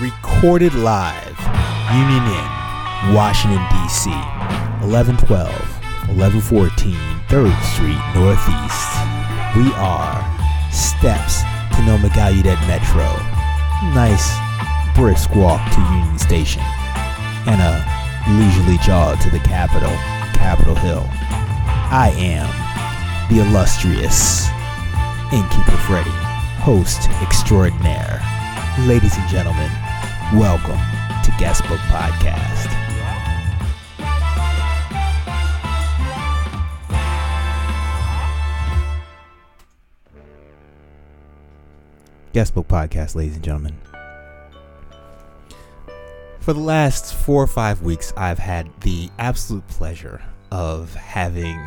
recorded live, Union Inn, Washington, D.C., 1112, 1114 3rd Street Northeast. We are steps to NoMa Gallaudet Metro. Nice brisk walk to Union Station, and a leisurely jog to the Capitol, Capitol Hill. I am the illustrious Innkeeper Freddy, host extraordinaire. Ladies and gentlemen, welcome to Guestbook Podcast. Guestbook Podcast, ladies and gentlemen. For the last four or five weeks, I've had the absolute pleasure of having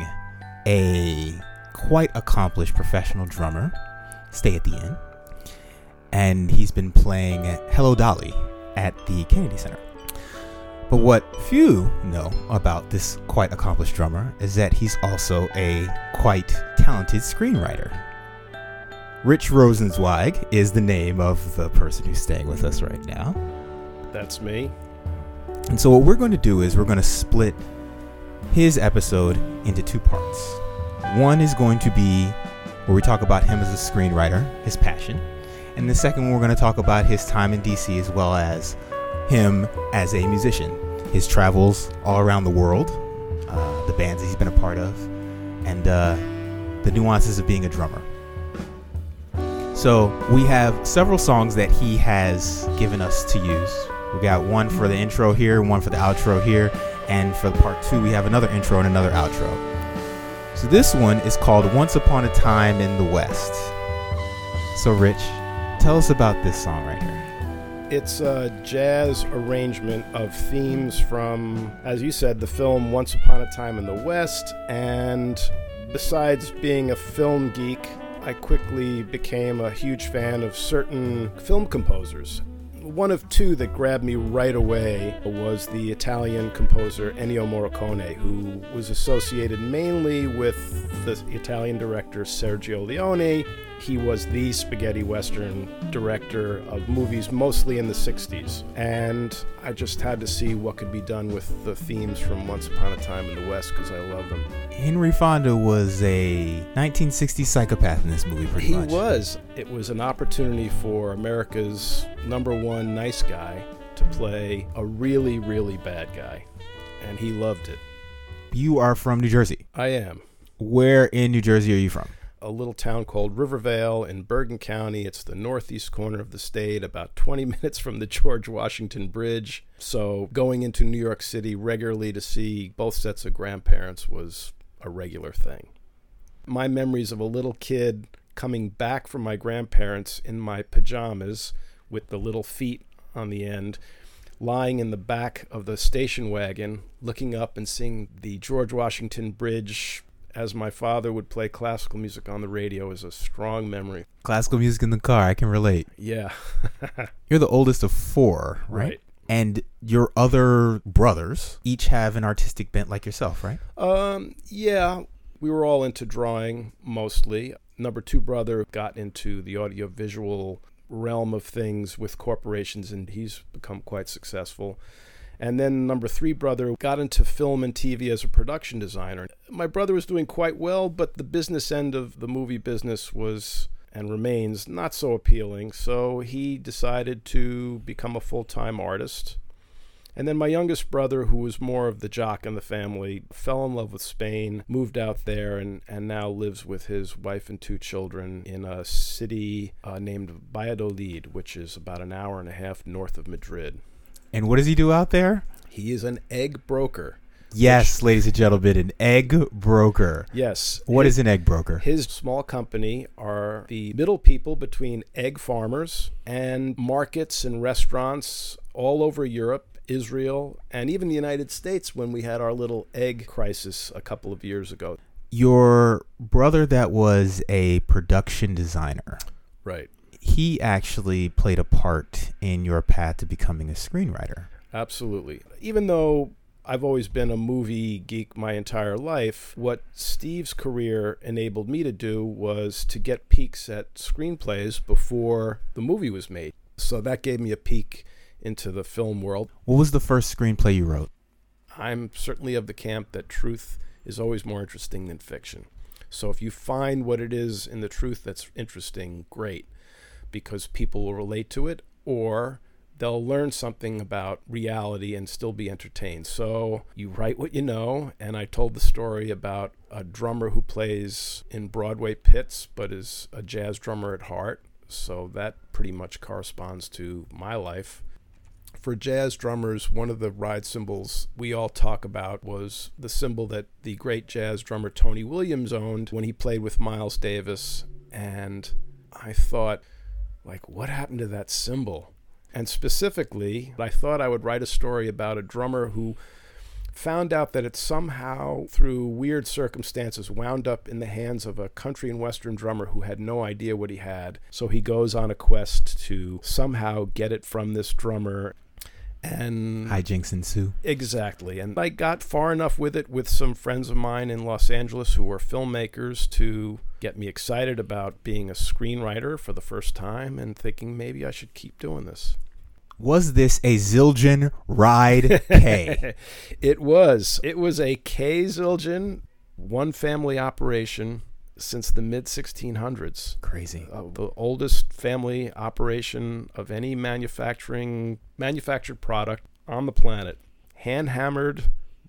a quite accomplished professional drummer stay at the inn. And he's been playing Hello Dolly at the Kennedy Center. But what few know about this quite accomplished drummer is that he's also a quite talented screenwriter. Rich Rosenzweig is the name of the person who's staying with us right now. That's me. And so, what we're going to do is we're going to split his episode into two parts. One is going to be where we talk about him as a screenwriter, his passion. And the second one, we're going to talk about his time in DC as well as him as a musician, his travels all around the world, uh, the bands that he's been a part of, and uh, the nuances of being a drummer. So we have several songs that he has given us to use. We got one for the intro here, one for the outro here, and for part two, we have another intro and another outro. So this one is called Once Upon a Time in the West. So, Rich, tell us about this song right here. It's a jazz arrangement of themes from, as you said, the film Once Upon a Time in the West. And besides being a film geek, I quickly became a huge fan of certain film composers. One of two that grabbed me right away was the Italian composer Ennio Morricone, who was associated mainly with the Italian director Sergio Leone. He was the spaghetti western director of movies mostly in the 60s. And I just had to see what could be done with the themes from Once Upon a Time in the West because I love them. Henry Fonda was a 1960s psychopath in this movie, pretty He much. was. It was an opportunity for America's number one nice guy to play a really, really bad guy. And he loved it. You are from New Jersey. I am. Where in New Jersey are you from? A little town called Rivervale in Bergen County. It's the northeast corner of the state, about 20 minutes from the George Washington Bridge. So going into New York City regularly to see both sets of grandparents was a regular thing. My memories of a little kid coming back from my grandparents in my pajamas with the little feet on the end, lying in the back of the station wagon, looking up and seeing the George Washington Bridge as my father would play classical music on the radio is a strong memory. Classical music in the car, I can relate. Yeah. You're the oldest of four, right? Right. And your other brothers each have an artistic bent like yourself, right? Um, yeah, we were all into drawing mostly. Number two brother got into the audiovisual realm of things with corporations, and he's become quite successful. And then number three brother got into film and TV as a production designer. My brother was doing quite well, but the business end of the movie business was and remains not so appealing. So he decided to become a full time artist. And then my youngest brother, who was more of the jock in the family, fell in love with Spain, moved out there, and, and now lives with his wife and two children in a city uh, named Valladolid, which is about an hour and a half north of Madrid. And what does he do out there? He is an egg broker. Yes, ladies and gentlemen, an egg broker. Yes. What his, is an egg broker? His small company are the middle people between egg farmers and markets and restaurants all over Europe, Israel, and even the United States when we had our little egg crisis a couple of years ago. Your brother that was a production designer, Right. He actually played a part in your path to becoming a screenwriter. Absolutely. Even though I've always been a movie geek my entire life. What Steve's career enabled me to do was to get peeks at screenplays before the movie was made. So that gave me a peek into the film world. What was the first screenplay you wrote? I'm certainly of the camp that truth is always more interesting than fiction. So if you find what it is in the truth that's interesting, great, because people will relate to it, or they'll learn something about reality and still be entertained. So you write what you know, and I told the story about a drummer who plays in Broadway pits but is a jazz drummer at heart. So that pretty much corresponds to my life for jazz drummers, one of the ride cymbals we all talk about was the cymbal that the great jazz drummer Tony Williams owned when he played with Miles Davis. And I thought, like, what happened to that cymbal? And specifically, I thought I would write a story about a drummer who found out that it somehow, through weird circumstances, wound up in the hands of a country and western drummer who had no idea what he had. So he goes on a quest to somehow get it from this drummer and hijinks ensue. Exactly. And I got far enough with it with some friends of mine in Los Angeles who were filmmakers to get me excited about being a screenwriter for the first time and thinking maybe I should keep doing this. Was this a Zildjian Ride K? it was. It was a K Zildjian, one family operation since the mid 1600s. Crazy. Uh, the oldest family operation of any manufacturing manufactured product on the planet. Hand hammered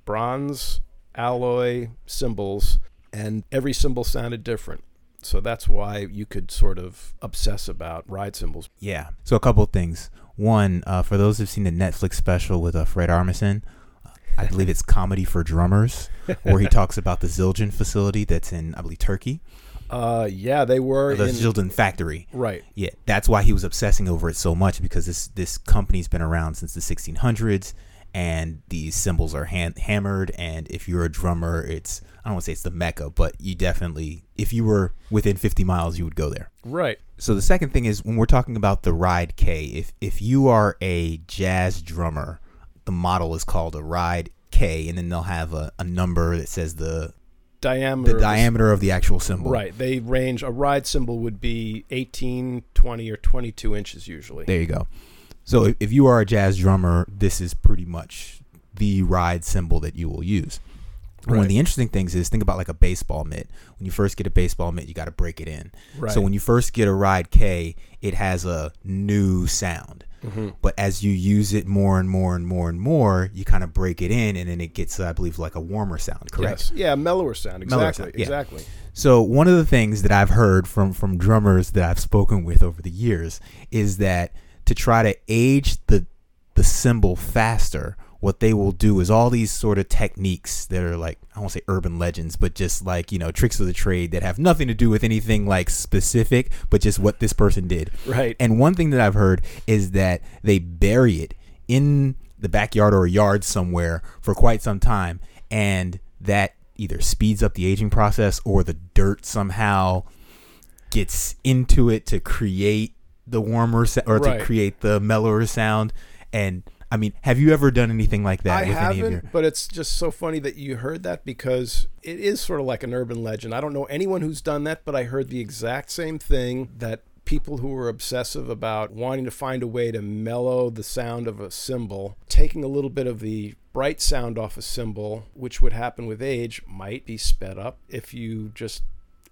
bronze alloy cymbals, and every cymbal sounded different. So that's why you could sort of obsess about ride cymbals. Yeah. So a couple things. One, uh, for those who've seen the Netflix special with uh, Fred Armisen, I believe it's Comedy for Drummers, where he talks about the Zildjian facility that's in, I believe, Turkey. Uh, yeah, they were the in, Zildjian factory. Right. Yeah, that's why he was obsessing over it so much because this this company's been around since the 1600s, and these cymbals are hand, hammered. And if you're a drummer, it's I don't want to say it's the mecca, but you definitely, if you were within 50 miles, you would go there. Right. So the second thing is when we're talking about the Ride K, if if you are a jazz drummer the model is called a ride K, and then they'll have a, a number that says the diameter the diameter of the actual cymbal. Right. They range. A ride cymbal would be 18, 20, or 22 inches usually. There you go. So if, if you are a jazz drummer, this is pretty much the ride cymbal that you will use. Right. One of the interesting things is think about like a baseball mitt. When you first get a baseball mitt, you got to break it in. Right. So when you first get a ride K, it has a new sound. Mm-hmm. But as you use it more and more and more and more, you kind of break it in, and then it gets, I believe, like a warmer sound. Correct? Yes. Yeah, mellower sound. Exactly. Mellower sound. Yeah. Exactly. So one of the things that I've heard from from drummers that I've spoken with over the years is that to try to age the the cymbal faster what they will do is all these sort of techniques that are like I won't say urban legends, but just like you know tricks of the trade that have nothing to do with anything like specific, but just what this person did. Right. And one thing that I've heard is that they bury it in the backyard or a yard somewhere for quite some time, and that either speeds up the aging process or the dirt somehow gets into it to create the warmer or right. to create the mellower sound and I mean, have you ever done anything like that? I haven't, your... but it's just so funny that you heard that because it is sort of like an urban legend. I don't know anyone who's done that, but I heard the exact same thing that people who are obsessive about wanting to find a way to mellow the sound of a cymbal, taking a little bit of the bright sound off a cymbal, which would happen with age, might be sped up if you just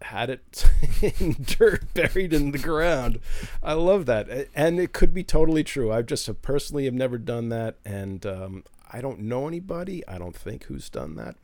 had it in dirt buried in the ground. I love that, and it could be totally true. I've just have personally have never done that, and um, I don't know anybody. I don't think who's done that.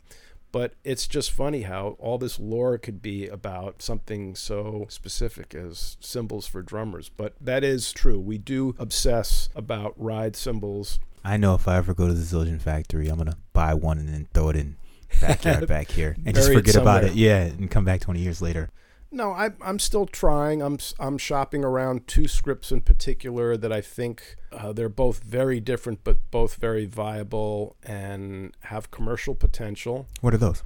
But it's just funny how all this lore could be about something so specific as cymbals for drummers. But that is true. We do obsess about ride cymbals. I know if I ever go to the Zildjian factory, I'm gonna buy one and then throw it in backyard back here and just forget about it. Yeah, and come back 20 years later. No, I, I'm still trying. I'm I'm shopping around two scripts in particular that I think uh, they're both very different, but both very viable and have commercial potential. What are those?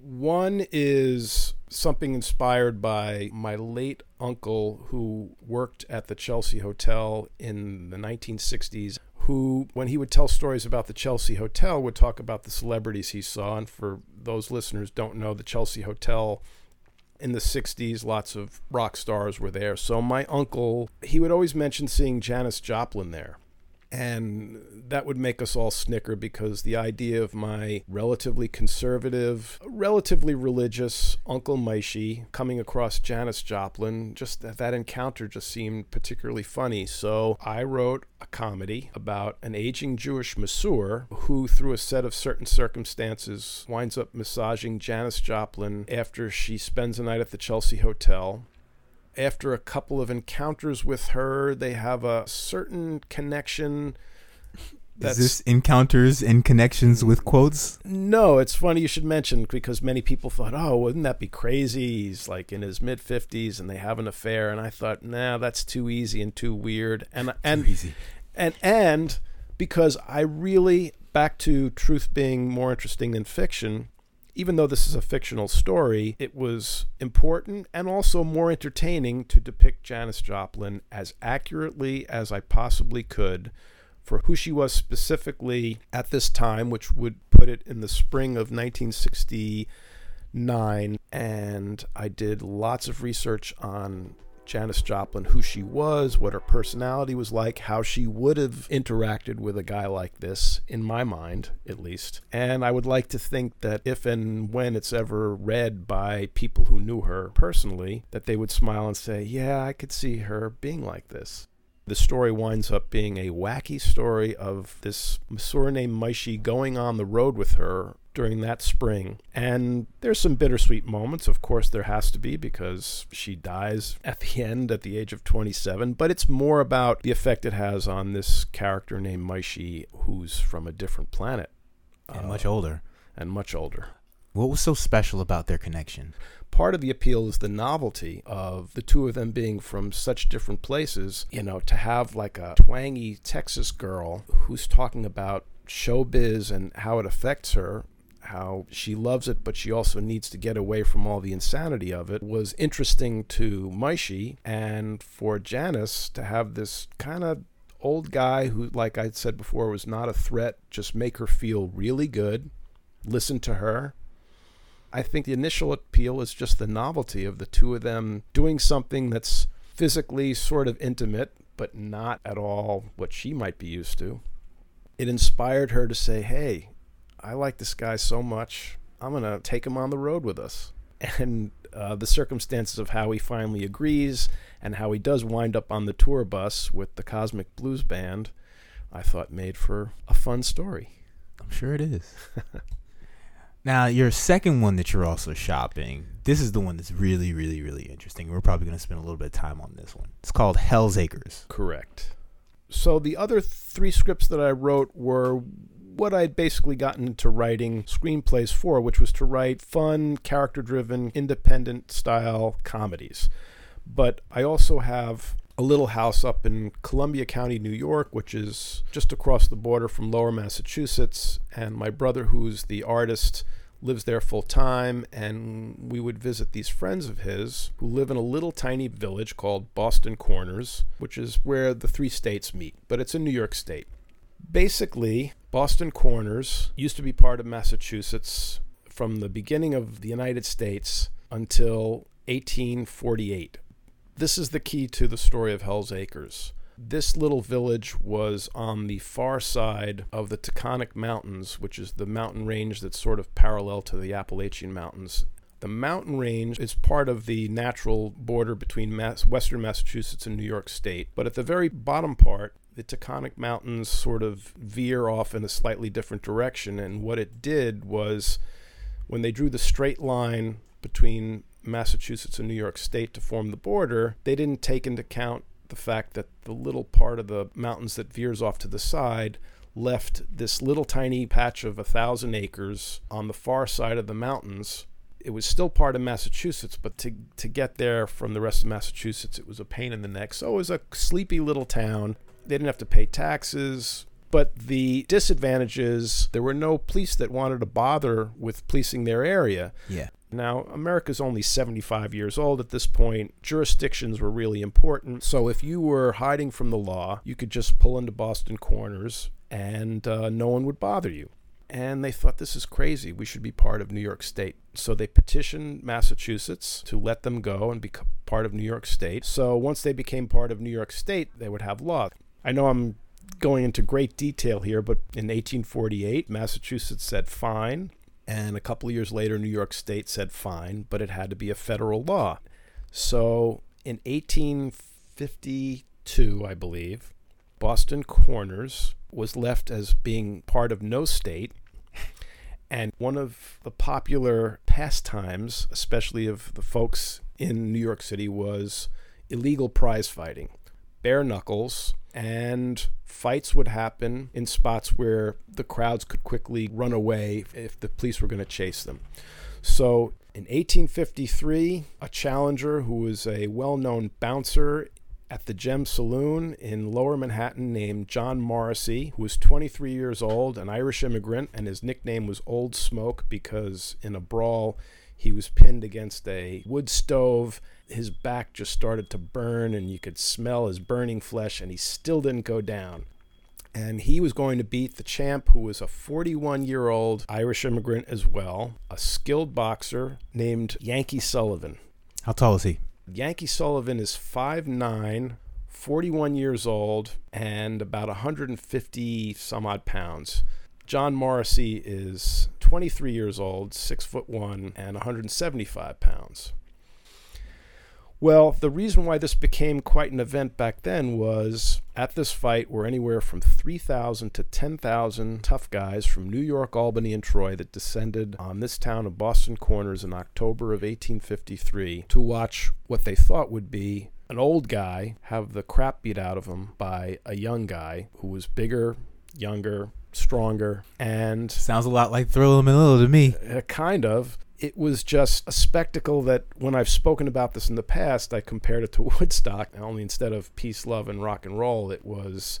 One is something inspired by my late uncle who worked at the Chelsea Hotel in the 1960s who, when he would tell stories about the Chelsea Hotel, would talk about the celebrities he saw. And for those listeners don't know, the Chelsea Hotel in the 60s, lots of rock stars were there. So my uncle, he would always mention seeing Janis Joplin there. And that would make us all snicker because the idea of my relatively conservative, relatively religious Uncle Moishy coming across Janis Joplin, just that, that encounter just seemed particularly funny. So I wrote a comedy about an aging Jewish masseur who, through a set of certain circumstances, winds up massaging Janis Joplin after she spends a night at the Chelsea Hotel after a couple of encounters with her, they have a certain connection. Is this encounters and connections with quotes? No, it's funny you should mention because many people thought, "Oh, wouldn't that be crazy?" He's like in his mid fifties and they have an affair, and I thought, "Nah, that's too easy and too weird." And and easy. and and because I really back to truth being more interesting than fiction even though this is a fictional story, it was important and also more entertaining to depict Janis Joplin as accurately as I possibly could for who she was specifically at this time, which would put it in the spring of 1969. And I did lots of research on Janis Joplin, who she was, what her personality was like, how she would have interacted with a guy like this, in my mind, at least. And I would like to think that if and when it's ever read by people who knew her personally, that they would smile and say, Yeah, I could see her being like this. The story winds up being a wacky story of this masseur named Moishy going on the road with her during that spring. And there's some bittersweet moments. Of course, there has to be because she dies at the end at the age of 27. But it's more about the effect it has on this character named Moishy, who's from a different planet. And uh, much older. And much older. What was so special about their connection? Part of the appeal is the novelty of the two of them being from such different places. You know, to have like a twangy Texas girl who's talking about showbiz and how it affects her how she loves it, but she also needs to get away from all the insanity of it, was interesting to Moishy. And for Janis to have this kind of old guy who, like I said before, was not a threat, just make her feel really good, listen to her. I think the initial appeal is just the novelty of the two of them doing something that's physically sort of intimate, but not at all what she might be used to. It inspired her to say, Hey, I like this guy so much. I'm going to take him on the road with us. And uh, the circumstances of how he finally agrees and how he does wind up on the tour bus with the Kozmic Blues Band, I thought made for a fun story. I'm sure it is. now, your second one that you're also shopping, this is the one that's really, really, really interesting. We're probably going to spend a little bit of time on this one. It's called Hell's Acres. Correct. So the other three scripts that I wrote were what I'd basically gotten into writing screenplays for, which was to write fun, character driven, independent style comedies. But I also have a little house up in Columbia County, New York, which is just across the border from lower Massachusetts. And my brother, who's the artist, lives there full time. And we would visit these friends of his who live in a little tiny village called Boston Corners, which is where the three states meet, but it's in New York State. Basically, Boston Corners used to be part of Massachusetts from the beginning of the United States until 1848. This is the key to the story of Hell's Acres. This little village was on the far side of the Taconic Mountains, which is the mountain range that's sort of parallel to the Appalachian Mountains. The mountain range is part of the natural border between Mass- western Massachusetts and New York State. But at the very bottom part the Taconic Mountains sort of veer off in a slightly different direction. And what it did was when they drew the straight line between Massachusetts and New York State to form the border, they didn't take into account the fact that the little part of the mountains that veers off to the side left this little tiny patch of a thousand acres on the far side of the mountains. It was still part of Massachusetts, but to, to get there from the rest of Massachusetts, it was a pain in the neck. So it was a sleepy little town they didn't have to pay taxes. But the disadvantages, there were no police that wanted to bother with policing their area. Yeah. Now, America's only 75 years old at this point. Jurisdictions were really important. So if you were hiding from the law, you could just pull into Boston corners and uh, no one would bother you. And they thought this is crazy. We should be part of New York State. So they petitioned Massachusetts to let them go and become part of New York State. So once they became part of New York State, they would have law. I know I'm going into great detail here, but in 1848, Massachusetts said fine, and a couple of years later, New York State said fine, but it had to be a federal law. So in 1852, I believe, Boston Corners was left as being part of no state. And one of the popular pastimes, especially of the folks in New York City, was illegal prize fighting, bare knuckles, and fights would happen in spots where the crowds could quickly run away if the police were going to chase them. So in 1853, a challenger who was a well known bouncer at the Gem Saloon in lower Manhattan named John Morrissey, who was 23 years old, an Irish immigrant, and his nickname was Old Smoke because in a brawl he was pinned against a wood stove. His back just started to burn, and you could smell his burning flesh, and he still didn't go down. And he was going to beat the champ, who was a 41 year old Irish immigrant as well, a skilled boxer named Yankee Sullivan. How tall is he? Yankee Sullivan is 5'9, 41 years old, and about 150 some odd pounds. John Morrissey is 23 years old, 6 foot 1, and 175 pounds. Well, the reason why this became quite an event back then was at this fight were anywhere from 3,000 to 10,000 tough guys from New York, Albany, and Troy that descended on this town of Boston Corners in October of 1853 to watch what they thought would be an old guy have the crap beat out of him by a young guy who was bigger, younger, stronger, and Sounds a lot like Thriller Manila to me. uh, kind of. It was just a spectacle that when I've spoken about this in the past, I compared it to Woodstock. Only instead of peace, love, and rock and roll, it was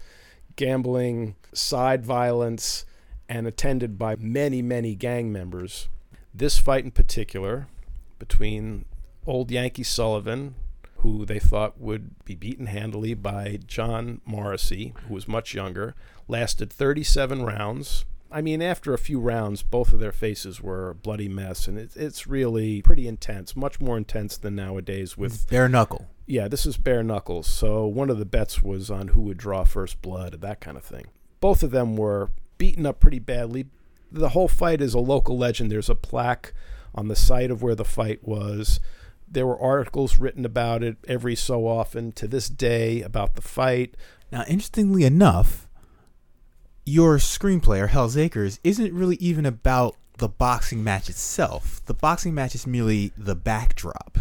gambling, side violence, and attended by many, many gang members. This fight in particular, between old Yankee Sullivan, who they thought would be beaten handily by John Morrissey, who was much younger, lasted 37 rounds. I mean, after a few rounds, both of their faces were a bloody mess, and it, it's really pretty intense, much more intense than nowadays with mm, Bare knuckle. yeah, this is bare knuckles. So one of the bets was on who would draw first blood, that kind of thing. Both of them were beaten up pretty badly. The whole fight is a local legend. There's a plaque on the site of where the fight was. There were articles written about it every so often to this day about the fight. Now, interestingly enough, your screenplay or Hell's Acres isn't really even about the boxing match itself. The boxing match is merely the backdrop.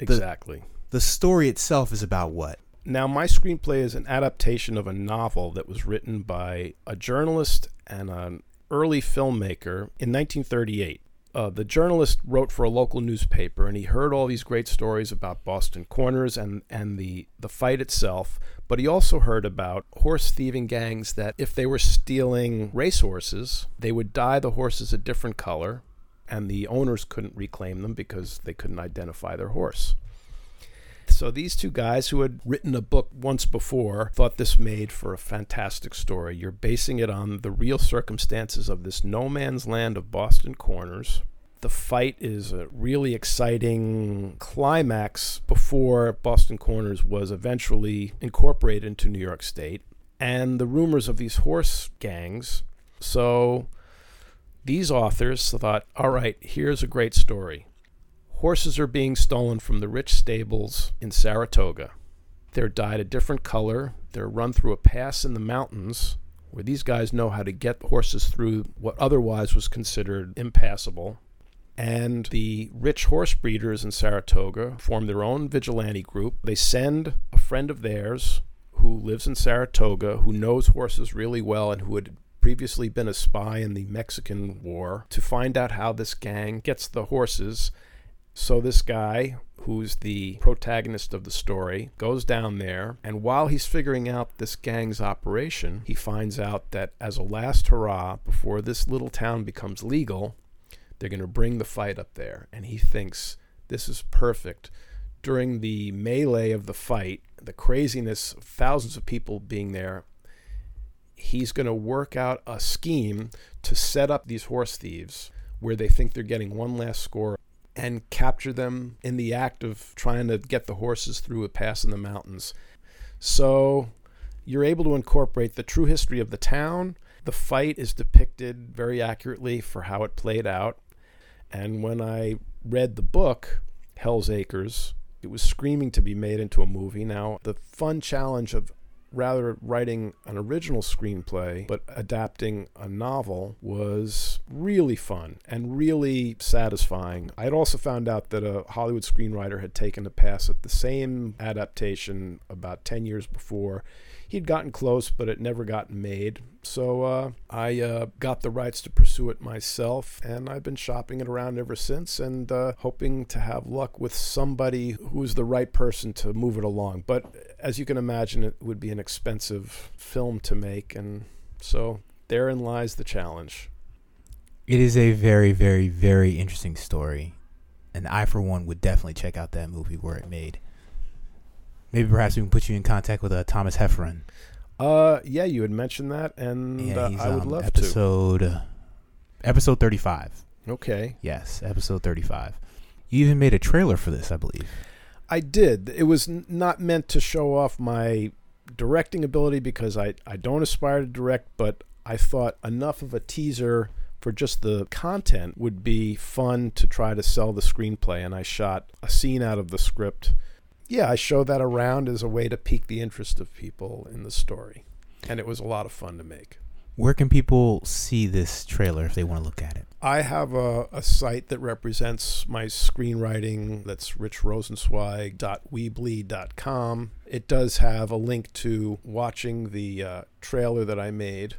Exactly. The story itself is about what? Now, my screenplay is an adaptation of a novel that was written by a journalist and an early filmmaker in 1938. Uh, the journalist wrote for a local newspaper, and he heard all these great stories about Boston Corners and, and the, the fight itself. But he also heard about horse thieving gangs that, if they were stealing racehorses, they would dye the horses a different color, and the owners couldn't reclaim them because they couldn't identify their horse. So these two guys who had written a book once before thought this made for a fantastic story. You're basing it on the real circumstances of this no man's land of Boston Corners. The fight is a really exciting climax before Boston Corners was eventually incorporated into New York State. And the rumors of these horse gangs. So these authors thought, all right, here's a great story. Horses are being stolen from the rich stables in Saratoga. They're dyed a different color. They're run through a pass in the mountains where these guys know how to get horses through what otherwise was considered impassable. And the rich horse breeders in Saratoga form their own vigilante group. They send a friend of theirs who lives in Saratoga, who knows horses really well and who had previously been a spy in the Mexican War, to find out how this gang gets the horses so this guy, who's the protagonist of the story, goes down there, and while he's figuring out this gang's operation, he finds out that as a last hurrah, before this little town becomes legal, they're going to bring the fight up there. And he thinks this is perfect. During the melee of the fight, the craziness of thousands of people being there, he's going to work out a scheme to set up these horse thieves where they think they're getting one last score and capture them in the act of trying to get the horses through a pass in the mountains. So you're able to incorporate the true history of the town. The fight is depicted very accurately for how it played out. And when I read the book, Hell's Acres, it was screaming to be made into a movie. Now, the fun challenge of rather writing an original screenplay but adapting a novel was really fun and really satisfying. I had also found out that a Hollywood screenwriter had taken a pass at the same adaptation about 10 years before he'd gotten close, but it never got made. So uh, I uh, got the rights to pursue it myself, and I've been shopping it around ever since and uh, hoping to have luck with somebody who's the right person to move it along. But as you can imagine, it would be an expensive film to make, and so therein lies the challenge. It is a very, very, very interesting story, and I, for one, would definitely check out that movie where it made. Maybe perhaps we can put you in contact with uh, Thomas Hefferon. Uh, yeah, you had mentioned that, and Yeah, uh, I would um, love to. episode uh, episode thirty five. Okay, Yes, episode thirty five. You even made a trailer for this, I believe. I did. It was n- not meant to show off my directing ability because I I don't aspire to direct, but I thought enough of a teaser for just the content would be fun to try to sell the screenplay, and I shot a scene out of the script. Yeah, I show that around as a way to pique the interest of people in the story, and it was a lot of fun to make. Where can people see this trailer if they want to look at it? I have a, a site that represents my screenwriting. That's richrosenzweig.weebly.com. It does have a link to watching the uh, trailer that I made.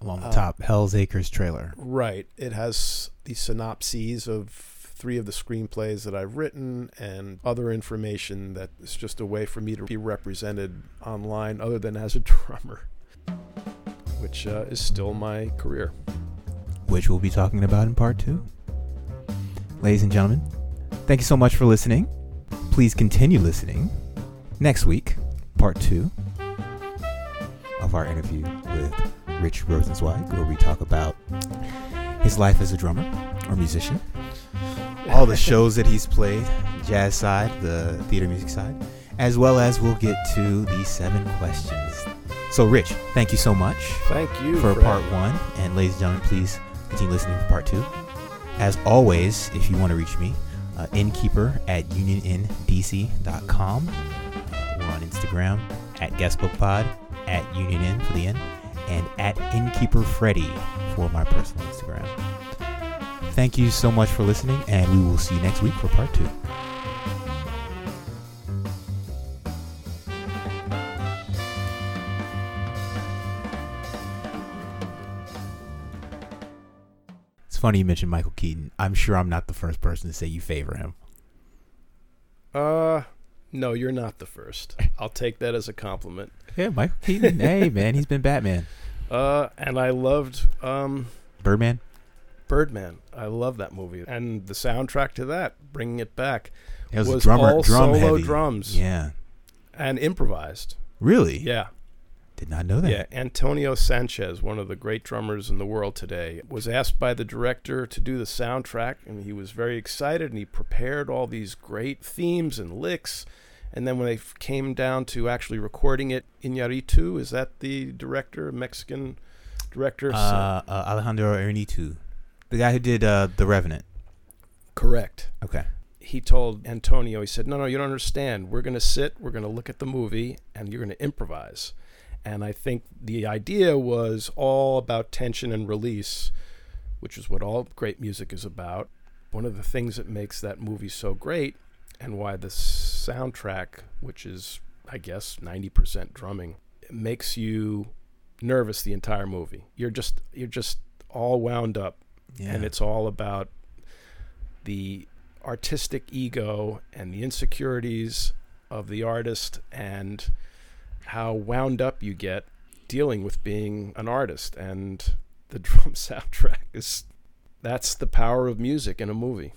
Along the Uh, top, Hell's Acres trailer. Right. It has the synopses of three of the screenplays that I've written and other information that is just a way for me to be represented online other than as a drummer, which uh, is still my career. which we'll be talking about in part two. Ladies and gentlemen, thank you so much for listening. Please continue listening. Next week, part two of our interview with Rich Rosenzweig, where we talk about his life as a drummer or musician, all the shows that he's played, jazz side, the theater music side, as well as we'll get to the seven questions. So, Rich, thank you so much Thank you for for part one. And ladies and gentlemen, please continue listening for part two. As always, if you want to reach me, uh, innkeeper at unionndc.com. Uh, we're on Instagram at guestbookpod, at unionn for the N, and at innkeeperfreddy for my personal Instagram. Thank you so much for listening, and we will see you next week for part two. It's funny you mentioned Michael Keaton. I'm sure I'm not the first person to say you favor him. Uh, no, you're not the first. I'll take that as a compliment. Yeah, Michael Keaton. hey, man, he's been Batman. Uh, and I loved um, Birdman. Birdman. I love that movie, and the soundtrack to that, bringing it back, It was, was drummer, all drum solo heavy. drums. Yeah. and improvised. Really? Yeah, Did not know that. yeah. Antonio Sanchez, one of the great drummers in the world today, was asked by the director to do the soundtrack, and he was very excited, and he prepared all these great themes and licks. And then when they came down to actually recording it, Iñárritu, is that the director, Mexican director? Uh, uh, Alejandro Iñárritu, the guy who did uh, The Revenant. correct. Okay. he told Antonio, he said, No, no, you don't understand. We're going to sit, we're going to look at the movie, and you're going to improvise. And I think the idea was all about tension and release, which is what all great music is about. One of the things that makes that movie so great, and why the soundtrack, which is, I guess, 90% drumming, makes you nervous the entire movie. You're just, you're just all wound up Yeah. and it's all about the artistic ego and the insecurities of the artist and how wound up you get dealing with being an artist and the drum soundtrack is that's the power of music in a movie